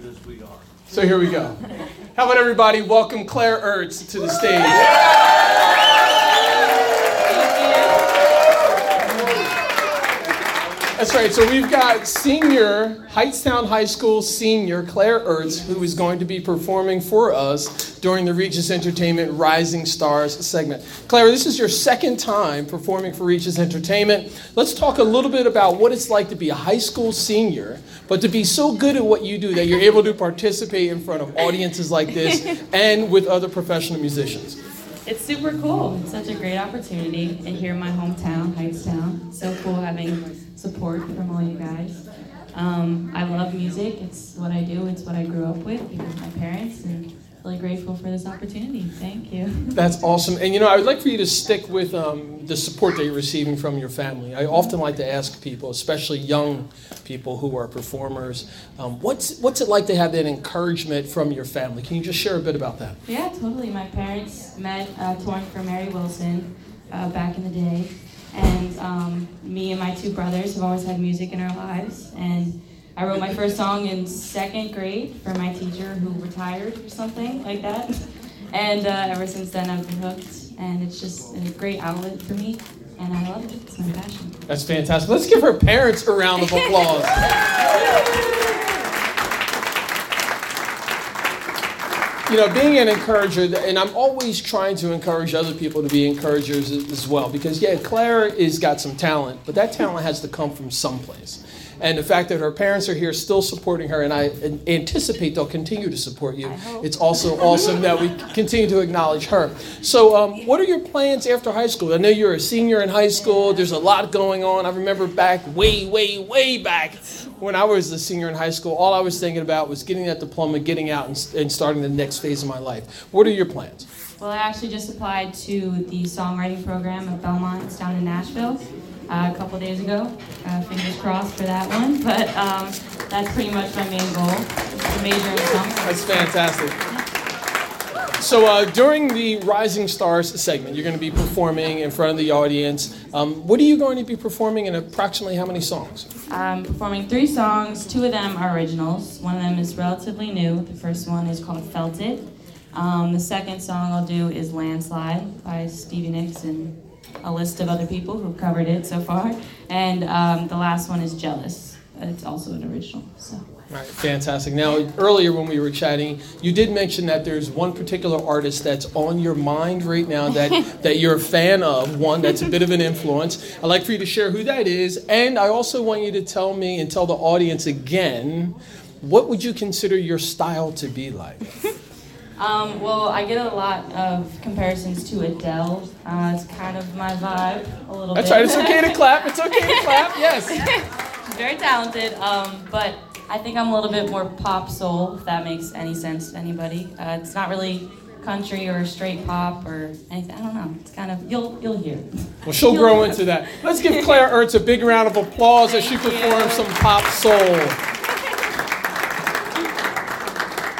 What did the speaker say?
stupid as we are. So here we go. How about everybody welcome Claire Ertz to the stage? That's right. So we've got senior Hightstown High School senior Claire Ertz, who is going to be performing for us during the REJS Entertainment Rising Stars segment. Claire, this is your second time performing for REJS Entertainment. Let's talk a little bit about what it's like to be a high school senior, but to be so good at what you do that you're able to participate in front of audiences like this and with other professional musicians. It's super cool. It's such a great opportunity. And here in my hometown, Hightstown, so cool having support from all you guys. Um, I love music. It's what I do. It's what I grew up with because my parents. And really grateful for this opportunity. Thank you. That's awesome. And you know, I would like for you to stick with um, the support that you're receiving from your family. I often like to ask people, especially young people who are performers, um, what's what's it like to have that encouragement from your family? Can you just share a bit about that? Yeah, totally. My parents met uh, touring for Mary Wilson uh, back in the day. And um, me and my two brothers have always had music in our lives. And I wrote my first song in second grade for my teacher who retired or something like that. And uh, ever since then, I've been hooked. And it's just a great outlet for me. And I love it. It's my passion. That's fantastic. Let's give her parents a round of applause. you know, being an encourager, and I'm always trying to encourage other people to be encouragers as well, because yeah, Claire is got some talent, but that talent has to come from someplace. And the fact that her parents are here still supporting her, and I anticipate they'll continue to support you. It's also awesome that we continue to acknowledge her. So, um, what are your plans after high school? I know you're a senior in high school. There's a lot going on. I remember back, way, way, way back, when I was a senior in high school, all I was thinking about was getting that diploma, getting out, and, and starting the next phase of my life. What are your plans? Well, I actually just applied to the songwriting program at Belmont. It's down in Nashville. Uh, a couple days ago. Uh, fingers crossed for that one. But um, that's pretty much my main goal. Major in something. That's fantastic. So uh, during the Rising Stars segment, you're going to be performing in front of the audience. Um, what are you going to be performing and approximately how many songs? I'm performing three songs. Two of them are originals. One of them is relatively new. The first one is called Felt It. Um, the second song I'll do is Landslide by Stevie Nicks and a list of other people who've covered it so far. And um, the last one is Jealous. It's also an original. So. Right, fantastic. Now, earlier when we were chatting, you did mention that there's one particular artist that's on your mind right now that, that you're a fan of, one that's a bit of an influence. I'd like for you to share who that is, and I also want you to tell me and tell the audience again what would you consider your style to be like? Um, well, I get a lot of comparisons to Adele. Uh, it's kind of my vibe a little That's bit. right. It's okay to clap. It's okay to clap. Yes. She's very talented, um, but I think I'm a little bit more pop soul, if that makes any sense to anybody. Uh, it's not really country or straight pop or anything. I don't know. It's kind of you'll you'll hear. Well, she'll grow into that. Let's give Claire Ertz a big round of applause as she performs some pop soul.